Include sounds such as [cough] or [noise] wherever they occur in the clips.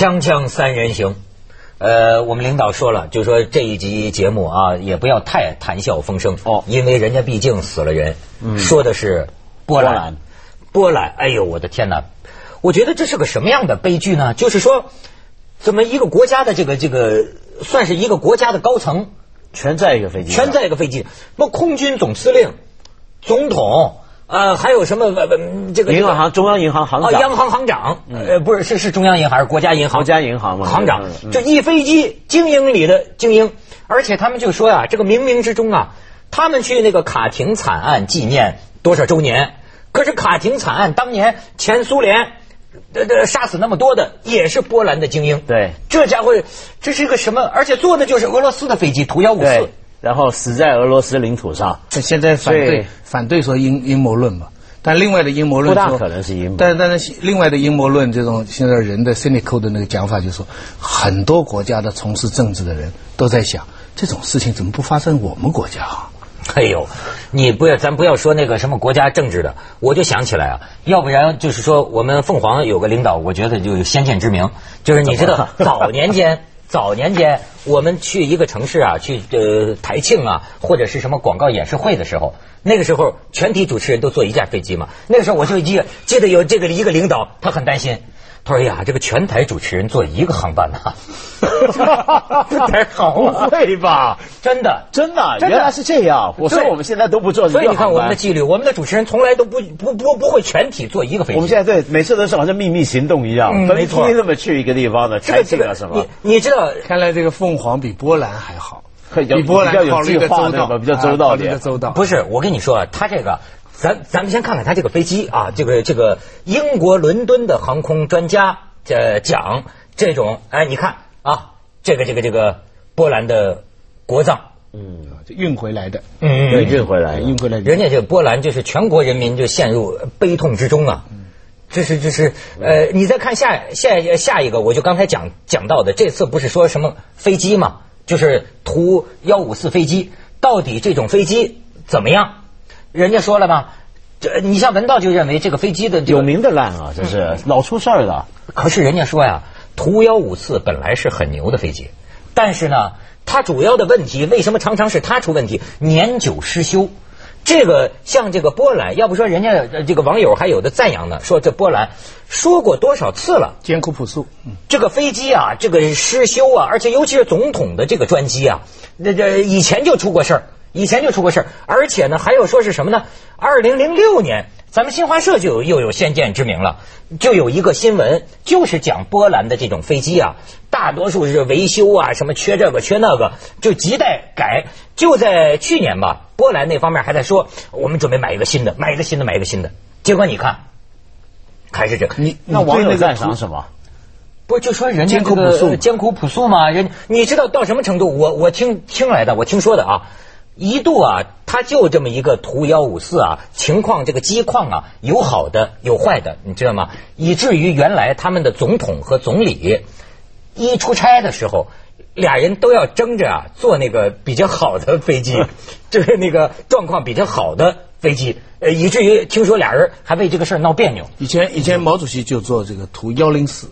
锵锵三人行，呃，我们领导说了，就说这一集节目啊，也不要太谈笑风生哦。因为人家毕竟死了人，说的是波兰。波兰，波兰，哎呦，我的天哪！我觉得这是个什么样的悲剧呢？就是说，怎么一个国家的这个这个，算是一个国家的高层，全在一个飞机，全在一个飞机，什么空军总司令、总统，呃，还有什么这个银行中央银行行啊，长，央行行长，呃，不是是是中央银行还是国家银行？国家银行嘛行长嗯，嗯这一飞机精英里的精英，而且他们就说呀、这个冥冥之中啊，他们去那个卡廷惨案纪念多少周年？可是卡廷惨案当年前苏联。呃呃，杀死那么多的也是波兰的精英，对，这家伙这是一个什么？而且坐的就是俄罗斯的飞机图幺五四对，，然后死在俄罗斯领土上，现在反对反对说阴阴谋论嘛，但另外的阴谋论说不大可能是阴谋但但是另外的阴谋论，这种现在人的 cynical 的那个讲法，就是说很多国家的从事政治的人都在想，这种事情怎么不发生我们国家啊？哎呦，你不要，咱不要说那个什么国家政治的，我就想起来啊，要不然就是说我们凤凰有个领导，我觉得就有先见之明，就是你知道早年间。早年间，我们去一个城市啊，去呃台庆啊，或者是什么广告演示会的时候，那个时候全体主持人都坐一架飞机嘛。那个时候我就记记得有这个一个领导，他很担心，他说：“哎呀，这个全台主持人坐一个航班呐、不太好会吧？真的。”真的，原来是这样。我说我们现在都不坐一个所以你看我们的纪律，我们的主持人从来都不不不不会全体坐一个飞机。我们现在对每次都是好像秘密行动一样，没错批那么去一个地方的，这个台庆这个你啊什么，你知道，看来这个凤凰比波兰还好，比波兰比较有考虑的计划周到，对吧比较周到啊考虑点的周到。不是我跟你说啊，他这个，咱咱们先看看他这个飞机啊，这个这个英国伦敦的航空专家呃讲这种，哎，你看啊，这个这个这个波兰的国葬，嗯运回来的，嗯对运回来运回来。人家这个波兰就是全国人民就陷入悲痛之中啊。这是这是呃，你再看下下下一个，我就刚才讲讲到的，这次不是说什么飞机嘛，就是图幺五四飞机，到底这种飞机怎么样？人家说了嘛，这你像文道就认为这个飞机的这个，有名的烂啊，这是老出事儿了。可是人家说呀，图幺五四本来是很牛的飞机，但是呢，它主要的问题为什么常常是它出问题？年久失修。这个像这个波兰，要不说人家呃这个网友还有的赞扬呢，说这波兰说过多少次了，艰苦朴素，嗯，这个飞机啊，这个失修啊，而且尤其是总统的这个专机啊，那这以前就出过事儿，以前就出过事儿，而且呢，还有说是什么呢？二零零六年，咱们新华社就有又有先见之明了，就有一个新闻，就是讲波兰的这种飞机啊，大多数是维修啊，什么缺这个缺那个，就亟待改。就在去年吧，波兰那方面还在说，我们准备买一个新的，买一个新的，买一个新的。结果你看，还是这个。你那网友赞赏什么？不就说人家朴素呃艰苦朴素吗？人你知道到什么程度？我我听听来的，我听说的啊，一度啊，它就这么一个图幺五四啊，情况这个机况啊，有好的有坏的，你知道吗？以至于原来他们的总统和总理一出差的时候。俩人都要争着啊，坐那个比较好的飞机，就 [laughs] 是那个状况比较好的飞机，呃，以至于听说俩人还为这个事儿闹别扭。以前以前毛主席就坐这个图幺零四，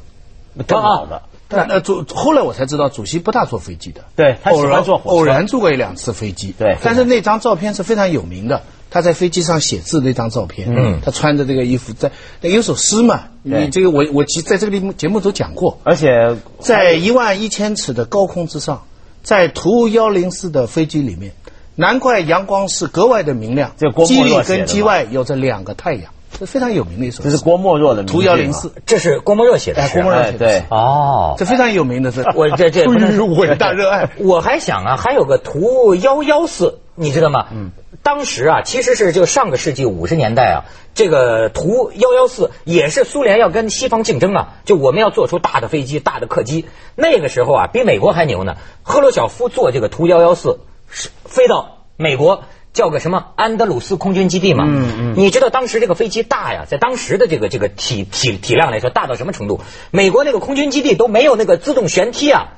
更好的，但呃主后来我才知道主席不大坐飞机的，对他喜偶然欢坐火车。偶然坐过一两次飞机，对。但是那张照片是非常有名的，他在飞机上写字那张照片，嗯。他穿着这个衣服在，那有首诗嘛，对。你这个我我其在这个里节目都讲过，而且在一万一千尺的高空之上，在图幺零四的飞机里面，难怪阳光是格外的明亮。这机里跟机外有着两个太阳，这非常有名的一首诗。这是郭沫若的名图幺零四，这是郭沫若写的郭沫若写的诗哦，这非常有名的是。我这这不能出于伟大热爱。我还想啊，还有个图幺幺四，你知道吗？嗯，当时啊，其实是就上个世纪五十年代啊，这个图幺幺四也是苏联要跟西方竞争啊，就我们要做出大的飞机、大的客机。那个时候啊，比美国还牛呢。赫鲁晓夫做这个图幺幺四，是飞到美国。叫个什么安德鲁斯空军基地嘛？嗯嗯，你知道当时这个飞机大呀，在当时的这个这个体体体量来说，大到什么程度？美国那个空军基地都没有那个自动舷梯啊，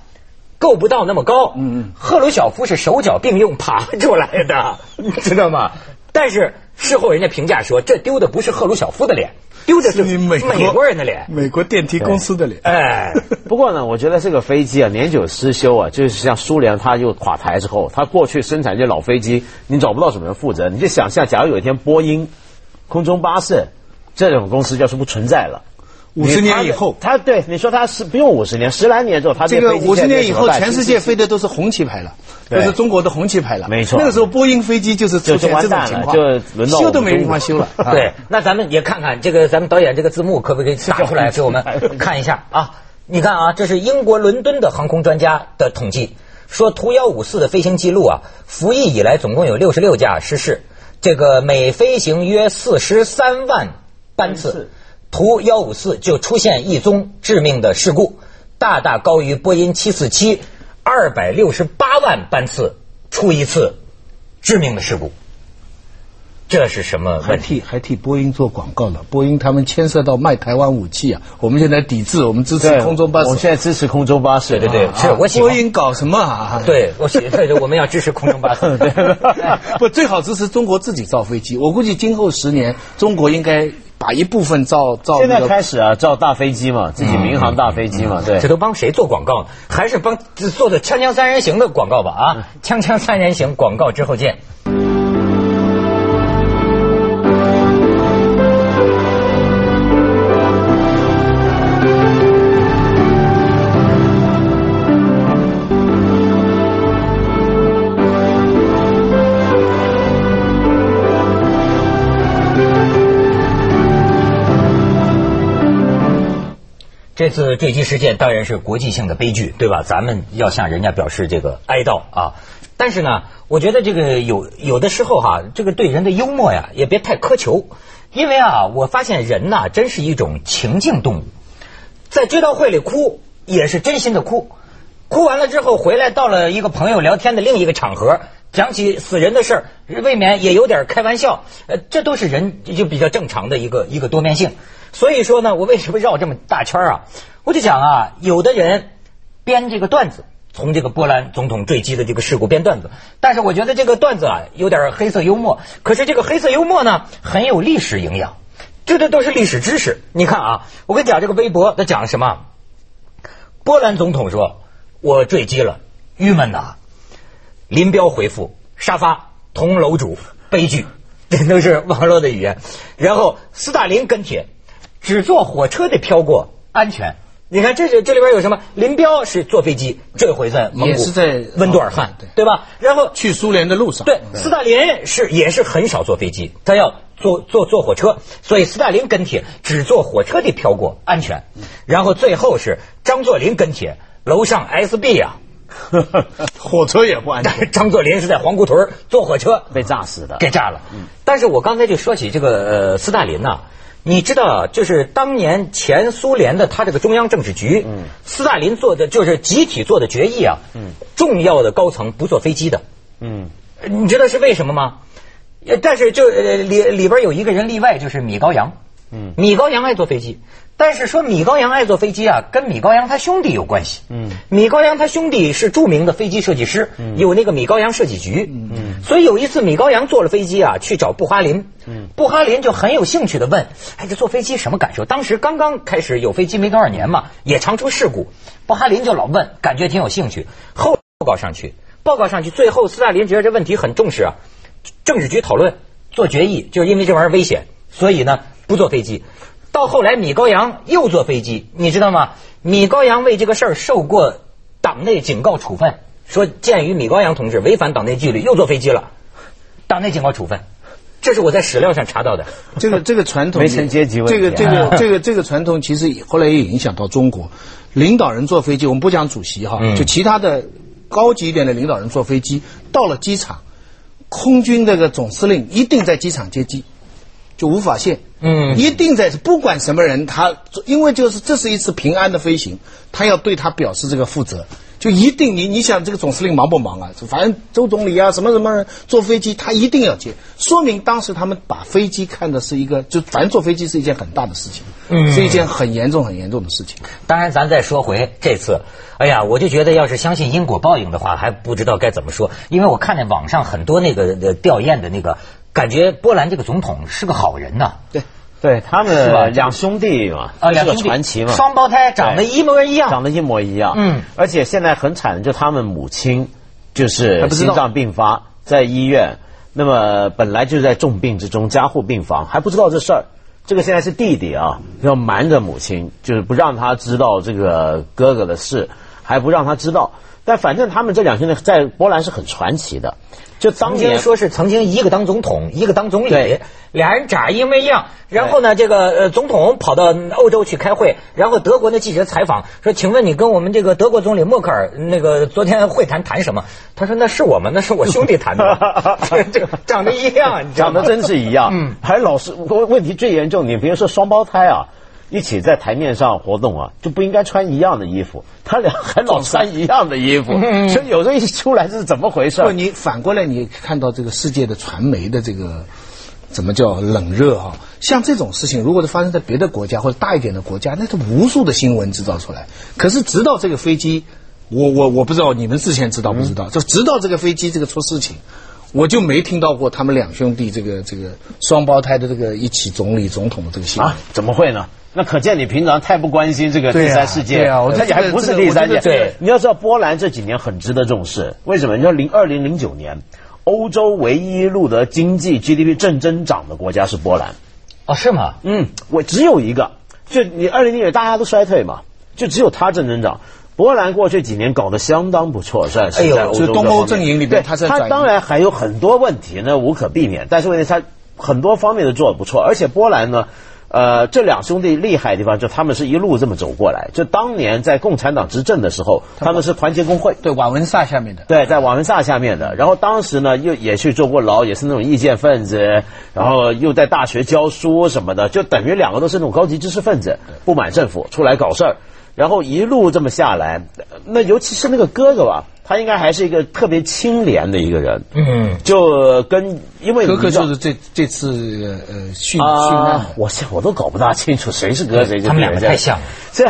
够不到那么高。嗯嗯，赫鲁晓夫是手脚并用爬出来的，[laughs] 你知道吗？但是事后人家评价说，这丢的不是赫鲁晓夫的脸，丢的是你美国美国人的脸。美国电梯公司的脸。哎，[laughs] 不过呢，我觉得这个飞机啊，年久失修啊，就是像苏联，它又垮台之后，它过去生产这老飞机，你找不到什么人负责。你就想象，假如有一天波音、空中巴士这种公司要是不存在了，五十年以后，他对你说他是不用五十年，十来年之后，他这个五十年以后，全世界飞的都是红旗牌了，都是中国的红旗牌了。没错，那个时候波音飞机就是出现这种情况，就轮到修都没地方修了。[laughs] 对，那咱们也看看这个，咱们导演这个字幕可不可以打出来给我们 [laughs] 看一下啊？你看啊，这是英国伦敦的航空专家的统计，说图幺五四的飞行记录啊，服役以来总共有六十六架失事，这个每飞行约四十三万班次。图幺五四就出现一宗致命的事故，大大高于波音七四七二百六十八万班次出一次致命的事故。这是什么还替还替波音做广告呢？波音他们牵涉到卖台湾武器啊！我们现在抵制，我们支持空中巴士。我现在支持空中巴士，对对对，是我喜欢。波音搞什么啊？[laughs] 对，我喜对对，我们要支持空中巴士。[laughs] [laughs] 不，最好支持中国自己造飞机。我估计今后十年，中国应该。把一部分造造现在开始啊，造大飞机嘛，自己民航大飞机嘛，对。这都帮谁做广告？还是帮做的《锵锵三人行》的广告吧？啊，《锵锵三人行》广告之后见。这次坠机事件当然是国际性的悲剧，对吧？咱们要向人家表示这个哀悼啊。但是呢，我觉得这个有有的时候哈，这个对人的幽默呀，也别太苛求。因为啊，我发现人呐，真是一种情境动物，在追悼会里哭也是真心的哭，哭完了之后回来到了一个朋友聊天的另一个场合，讲起死人的事儿，未免也有点开玩笑。呃，这都是人就比较正常的一个一个多面性。所以说呢，我为什么绕这么大圈啊？我就讲啊，有的人编这个段子，从这个波兰总统坠机的这个事故编段子，但是我觉得这个段子啊有点黑色幽默。可是这个黑色幽默呢，很有历史营养，这这都是历史知识。你看啊，我跟你讲这个微博，他讲什么？波兰总统说：“我坠机了，郁闷呐。”林彪回复：“沙发同楼主，悲剧。”这都是网络的语言。然后斯大林跟帖。只坐火车的飘过安全，你看这是这里边有什么？林彪是坐飞机这回在蒙古，也是在温都尔汗，对吧？然后去苏联的路上，对，斯大林是也是很少坐飞机，他要坐坐坐火车，所以斯大林跟帖只坐火车的飘过安全。然后最后是张作霖跟帖楼上 SB 啊，[laughs] 火车也不安全。张作霖是在皇姑屯坐火车被炸死的，给炸了。但是我刚才就说起这个呃斯大林呐。你知道，就是当年前苏联的他这个中央政治局，斯大林做的就是集体做的决议啊，重要的高层不坐飞机的。嗯，你知道是为什么吗？但是就里里边有一个人例外，就是米高扬。嗯，米高扬爱坐飞机，但是说米高扬爱坐飞机啊，跟米高扬他兄弟有关系。嗯，米高扬他兄弟是著名的飞机设计师，有那个米高扬设计局。嗯，所以有一次米高扬坐了飞机啊，去找布哈林。嗯，布哈林就很有兴趣的问：“哎，这坐飞机什么感受？”当时刚刚开始有飞机没多少年嘛，也常出事故。布哈林就老问，感觉挺有兴趣。后报告上去，报告上去，最后斯大林觉得这问题很重视啊，政治局讨论做决议，就是因为这玩意儿危险，所以呢。不坐飞机，到后来米高扬又坐飞机，你知道吗？米高扬为这个事儿受过党内警告处分，说鉴于米高扬同志违反党内纪律，又坐飞机了，党内警告处分，这是我在史料上查到的。这个 [laughs] 这个传统，没成阶级问题。这个这个这个这个传统其实后来也影响到中国，领导人坐飞机，我们不讲主席哈，就其他的高级一点的领导人坐飞机到了机场，空军这个总司令一定在机场接机。就无法现，嗯，一定在不管什么人，他因为就是这是一次平安的飞行，他要对他表示这个负责，就一定你你想这个总司令忙不忙啊？反正周总理啊什么什么人坐飞机，他一定要接，说明当时他们把飞机看的是一个，就反正坐飞机是一件很大的事情，嗯，是一件很严重很严重的事情。当然，咱再说回这次，哎呀，我就觉得要是相信因果报应的话，还不知道该怎么说，因为我看见网上很多那个吊唁的那个。感觉波兰这个总统是个好人呐，对，对他们是吧？们两兄弟嘛，啊，这是个两兄弟。传奇嘛，双胞胎长得一模一样，长得一模一样。嗯。而且现在很惨的，就他们母亲就是心脏病发，在医院，那么本来就在重病之中，加护病房，还不知道这事儿。这个现在是弟弟啊，要瞒着母亲，就是不让他知道这个哥哥的事，还不让他知道。但反正他们这两兄弟在波兰是很传奇的，就当曾经年说是曾经一个当总统，一个当总理，俩人长一模一样。然后呢，这个呃总统跑到欧洲去开会，然后德国的记者采访说：“请问你跟我们这个德国总理默克尔那个昨天会谈谈什么？”他说：“那是我们，那是我兄弟谈的，这 [laughs] 这个长得一样，长得真是一样。嗯还老是问问题最严重，你别说双胞胎啊，一起在台面上活动啊，就不应该穿一样的衣服，他俩还老穿一样的衣服，嗯所以有时候一出来是怎么回事不，？你反过来，你看到这个世界的传媒的这个怎么叫冷热啊、像这种事情，如果是发生在别的国家或者大一点的国家，那是无数的新闻制造出来。可是直到这个飞机，我我我不知道你们之前知道不知道，就直到这个飞机这个出事情。我就没听到过他们两兄弟这个这个双胞胎的这个一起总理总统的这个新闻啊，怎么会呢？那可见你平常太不关心这个第三世界，对啊我这而且还不是第三世界。对你要知道波兰这几年很值得重视，为什么？你知道零二零零九年，欧洲唯一录得经济 GDP 正增长的国家是波兰。哦，是吗？嗯，我只有一个，就你二零零九大家都衰退嘛，就只有它正增长。波兰过去几年搞得相当不错，算是在欧洲就东欧阵营里面对它它在转移当然还有很多问题那，无可避免。但是问题他很多方面都做得不错，而且波兰呢，呃，这两兄弟厉害的地方就他们是一路这么走过来。就当年在共产党执政的时候，他们是团结工会，对瓦文萨下面的。对，在瓦文萨下面的，然后当时呢又也去坐过牢，也是那种意见分子，然后又在大学教书什么的，就等于两个都是那种高级知识分子，不满政府出来搞事儿，然后一路这么下来，那尤其是那个哥哥吧，他应该还是一个特别清廉的一个人，嗯，就跟因为哥哥就是这这次呃训训啊难，我现我都搞不大清楚谁是哥谁是他们两个太像了。这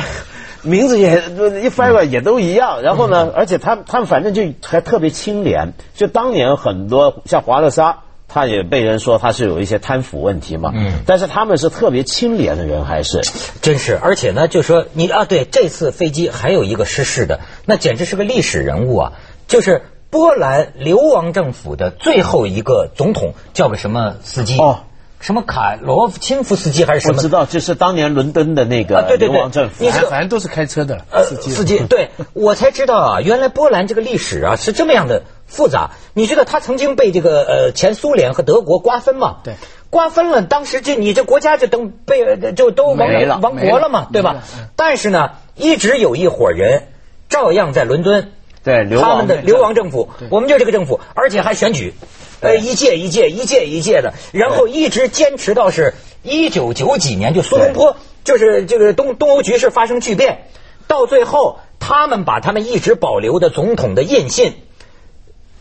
名字也一翻过来也都一样。然后呢，而且他他们反正就还特别清廉。就当年很多像华勒沙，他也被人说他是有一些贪腐问题嘛。嗯，但是他们是特别清廉的人，还是真是，而且呢，就说你啊，对，这次飞机还有一个失事的，那简直是个历史人物啊，就是波兰流亡政府的最后一个总统，叫个什么斯基？哦，什么卡罗夫钦夫斯基还是什么？我知道，就是当年伦敦的那啊个对对对流亡政府你。是反正都是开车的呃，司机。司机，对 [laughs] 我才知道啊，原来波兰这个历史啊是这么样的复杂。你知道他曾经被这个呃前苏联和德国瓜分嘛？对，瓜分了，当时这你这国家就等被呃就都亡没了亡国了嘛，对吧？但是呢，一直有一伙人照样在伦敦，对流亡他们的流亡政府，我们就这个政府，而且还选举，呃，一届一届一届一届的，然后一直坚持到是一九九几年，就苏东坡，就是这个东东欧局势发生巨变，到最后他们把他们一直保留的总统的印信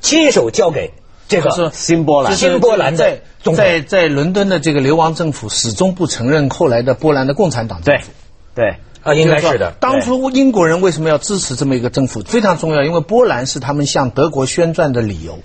亲手交给这个是新波兰新波兰在在在伦敦的这个流亡政府始终不承认后来的波兰的共产党政府。对，啊，应该是的。当初英国人为什么要支持这么一个政府？非常重要，因为波兰是他们向德国宣战的理由。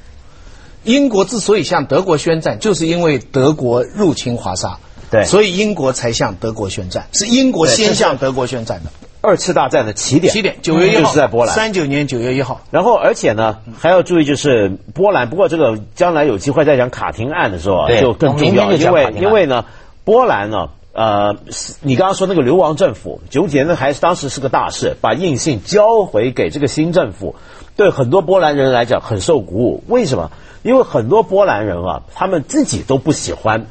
英国之所以向德国宣战，就是因为德国入侵华沙，对所以英国才向德国宣战，是英国先向德国宣战的。二次大战的起点，起点九月一号，就是在波兰。三九年九月一号。然后，而且呢，还要注意就是波兰。不过这个将来有机会再讲卡廷案的时候啊，就更重要，因为因为呢，波兰呢，呃，是你刚刚说那个流亡政府，纠结呢还是当时是个大事，把印信交回给这个新政府，对很多波兰人来讲很受鼓舞。为什么？因为很多波兰人啊，他们自己都不喜欢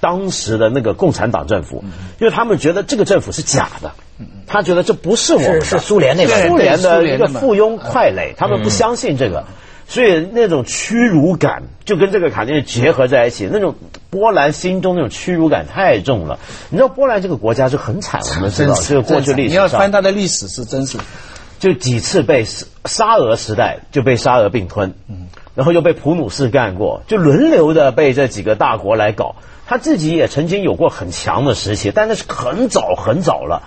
当时的那个共产党政府，因为他们觉得这个政府是假的，他觉得这不是我们的是是苏联那边苏联的一个附庸傀儡，他们不相信这个，所以那种屈辱感就跟这个卡丁结合在一起，那种波兰心中那种屈辱感太重了。你知道波兰这个国家是很惨，我们知道，这个过去历史你要翻它的历史是真是的。就几次被沙俄时代就被沙俄并吞，然后又被普鲁士干过，就轮流的被这几个大国来搞。他自己也曾经有过很强的时期，但那是很早很早了。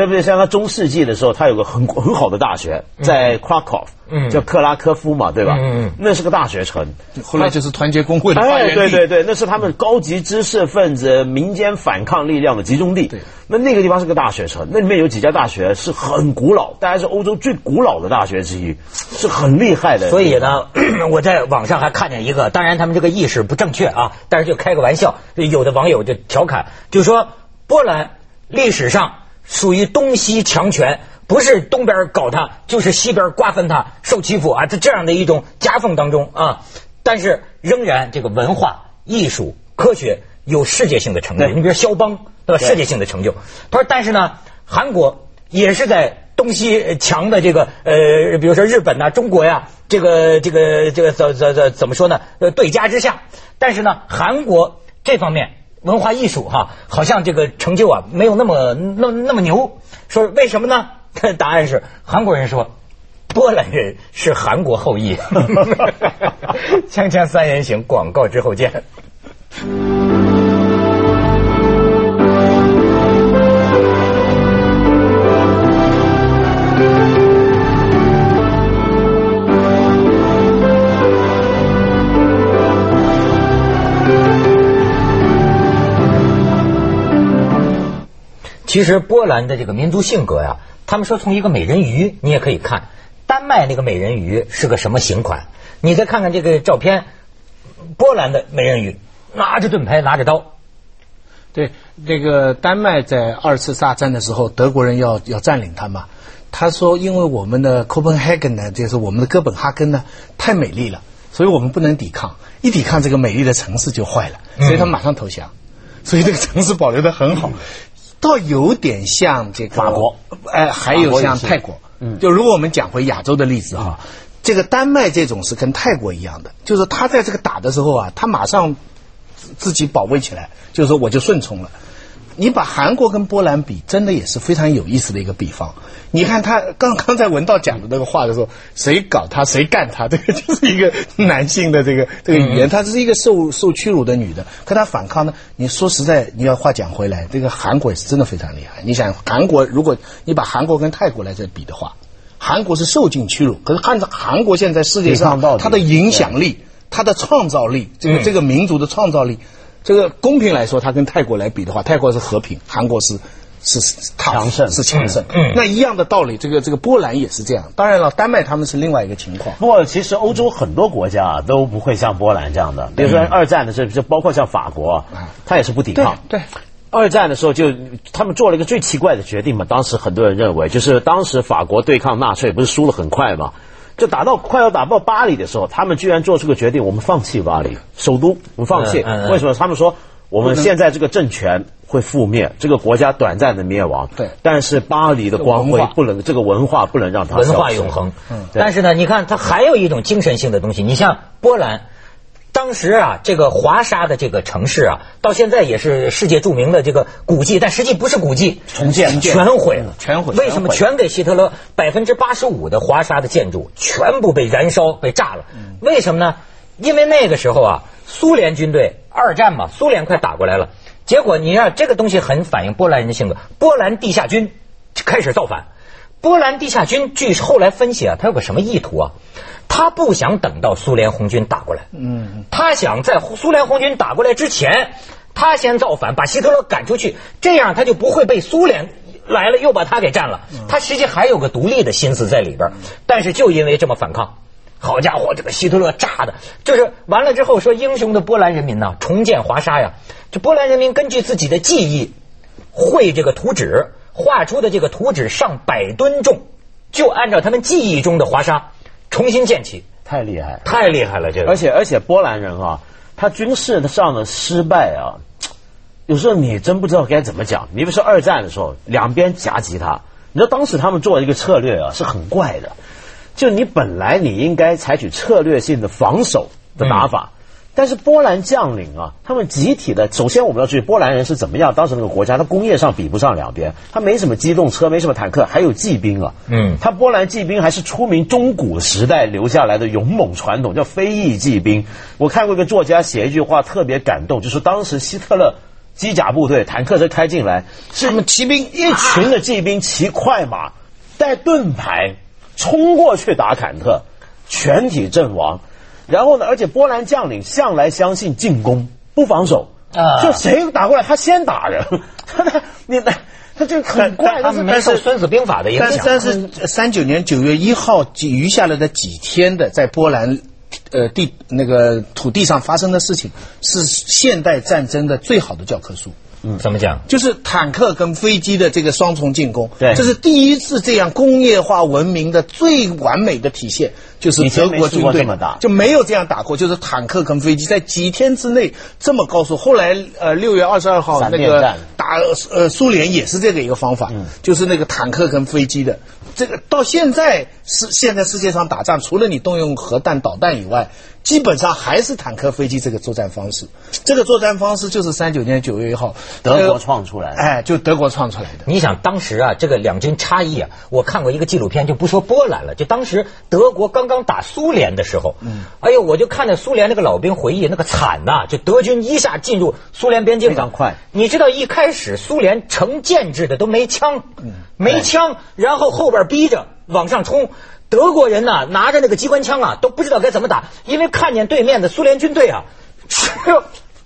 对不对？像他中世纪的时候，他有个很很好的大学在 Krakow，嗯叫克拉科夫嘛，对吧？嗯嗯那是个大学城。后来就是团结工会的发哎，源地。对对对，那是他们高级知识分子、民间反抗力量的集中地。对，那那个地方是个大学城，那里面有几家大学是很古老，大概是欧洲最古老的大学之一，是很厉害的。所以呢，[clears throat] 我在网上还看见一个，当然他们这个意识不正确啊，但是就开个玩笑，有的网友就调侃，就说波兰历史上属于东西强权。不是东边搞他，就是西边瓜分他，受欺负啊！在这样的一种夹缝当中啊，但是仍然这个文化、艺术、科学有世界性的成就。你比如肖邦，对吧？世界性的成就。他说，但是呢，韩国也是在东西强的这个呃，比如说日本呐、中国呀，这个这个这个怎怎怎怎么说呢？呃，对家之下，但是呢，韩国这方面文化艺术哈，好像这个成就啊没有那么那那么牛。说为什么呢？[laughs] 答案是韩国人说。波兰人是韩国后裔。[laughs] 锵锵三人行，广告之后见。其实波兰的这个民族性格呀，他们说从一个美人鱼，你也可以看丹麦那个美人鱼是个什么型款。你再看看这个照片，波兰的美人鱼拿着盾牌，拿着刀。对，那个丹麦在二次大战的时候，德国人要要占领它嘛。他说，因为我们的 Copenhagen 呢，就是我们的哥本哈根呢，太美丽了，所以我们不能抵抗。一抵抗，这个美丽的城市就坏了，所以他马上投降。所以这个城市保留的很好，倒有点像这个法国，哎，还有像泰国。嗯，就如果我们讲回亚洲的例子哈，这个丹麦这种是跟泰国一样的，就是他在这个打的时候啊，他马上自己保卫起来，就是说我就顺从了。你把韩国跟波兰比，真的也是非常有意思的一个比方。你看他刚刚才文道讲的那个话的时候，谁搞他谁干他，这个就是一个男性的这个这个语言，她是一个受受屈辱的女的，可她反抗呢？你说实在，你要话讲回来，这个韩国也是真的非常厉害。你想韩国，如果你把韩国跟泰国来这比的话，韩国是受尽屈辱，可是看着韩国现在世界上它的影响力、它的创造力，这个这个民族的创造力。这个公平来说，它跟泰国来比的话，泰国是和平，韩国是是是强盛是强盛。嗯嗯那一样的道理，这个这个波兰也是这样。当然了，丹麦他们是另外一个情况。不过，其实欧洲很多国家啊都不会像波兰这样的，比如说二战的时候，就包括像法国，他也是不抵抗。对，二战的时候就他们做了一个最奇怪的决定嘛，当时很多人认为，就是当时法国对抗纳粹不是输了很快嘛，就打到快要打到巴黎的时候，他们居然做出个决定，我们放弃巴黎首都，我们放弃。嗯嗯嗯为什么？他们说我们现在这个政权会覆灭，这个国家短暂的灭亡。对但是巴黎的光辉不能，这个文化不能让它文化永恒。嗯对但是呢，你看它还有一种精神性的东西。你像波兰，当时啊，这个华沙的这个城市啊，到现在也是世界著名的这个古迹，但实际不是古迹，重建全毁了，全毁为什么全给希特勒？百分之八十五的华沙的建筑全部被燃烧、被炸了。为什么呢？因为那个时候啊，苏联军队二战嘛，苏联快打过来了，结果你看这个东西很反映波兰人的性格，波兰地下军开始造反。波兰地下军据后来分析啊，他有个什么意图啊？他不想等到苏联红军打过来，嗯，他想在苏联红军打过来之前，他先造反，把希特勒赶出去，这样他就不会被苏联来了又把他给占了。他实际还有个独立的心思在里边，但是就因为这么反抗，好家伙，这个希特勒炸的，就是完了之后说英雄的波兰人民呐，重建华沙呀，这波兰人民根据自己的记忆绘这个图纸，画出的这个图纸上百吨重，就按照他们记忆中的华沙重新建起，太厉害。太厉害了，这个而且而且波兰人啊，他军事上的失败啊，有时候你真不知道该怎么讲。你比如说二战的时候，两边夹击他，你知道当时他们做的一个策略啊是很怪的，就你本来你应该采取策略性的防守的打法。但是波兰将领啊，他们集体的，首先我们要注意波兰人是怎么样。当时那个国家，他工业上比不上两边，他没什么机动车，没什么坦克，还有骑兵啊。嗯他波兰骑兵还是出名中古时代留下来的勇猛传统，叫非裔骑兵。我看过一个作家写一句话特别感动，就是当时希特勒机甲部队坦克车开进来，是什么骑兵一群的骑兵骑快马，带盾牌冲过去打坦克，全体阵亡。然后呢，而且波兰将领向来相信进攻不防守啊就谁打过来他先打人，[laughs] 他他你他这个很怪，他们没受《孙子兵法》的影响。但是但是三九年九月一号几余下来的几天的在波兰，呃地那个土地上发生的事情，是现代战争的最好的教科书。怎么讲？就是坦克跟飞机的这个双重进攻，对这是第一次这样工业化文明的最完美的体现，就是德国军队就没有这样打过，就是坦克跟飞机在几天之内这么高速。后来呃六月二十二号那个打呃苏联也是这个一个方法，嗯就是那个坦克跟飞机的。这个到现在是现在世界上打仗，除了你动用核弹导弹以外，基本上还是坦克飞机这个作战方式。这个作战方式就是三九年九月一号德国呃创出来的。哎，就德国创出来的。你想当时啊，这个两军差异啊，我看过一个纪录片，就不说波兰了，就当时德国刚刚打苏联的时候，嗯，哎呦，我就看着苏联那个老兵回忆那个惨呐、就德军一下进入苏联边境啊非常快你知道一开始苏联成建制的都没枪，没枪，然后后边逼着往上冲。德国人呐、拿着那个机关枪啊，都不知道该怎么打，因为看见对面的苏联军队啊，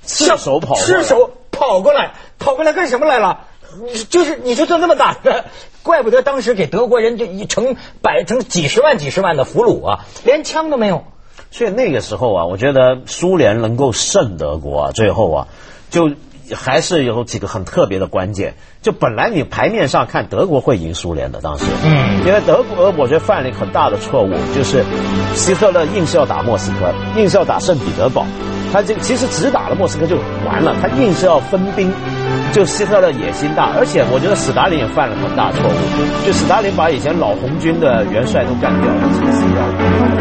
赤手跑赤手跑过来，跑过来干什么来了？你就是你就这那么打的，[laughs] 怪不得当时给德国人就一成百成几十万几十万的俘虏啊，连枪都没有。所以那个时候啊，我觉得苏联能够胜德国啊，最后啊，就还是有几个很特别的关键。就本来你牌面上看德国会赢苏联的，当时，嗯因为德国我觉得犯了一个很大的错误，就是希特勒硬是要打莫斯科，硬是要打圣彼得堡，他这其实只打了莫斯科就完了，他硬是要分兵。就希特勒野心大，而且我觉得斯大林也犯了很大错误，就斯大林把以前老红军的元帅都干掉了，其实是要。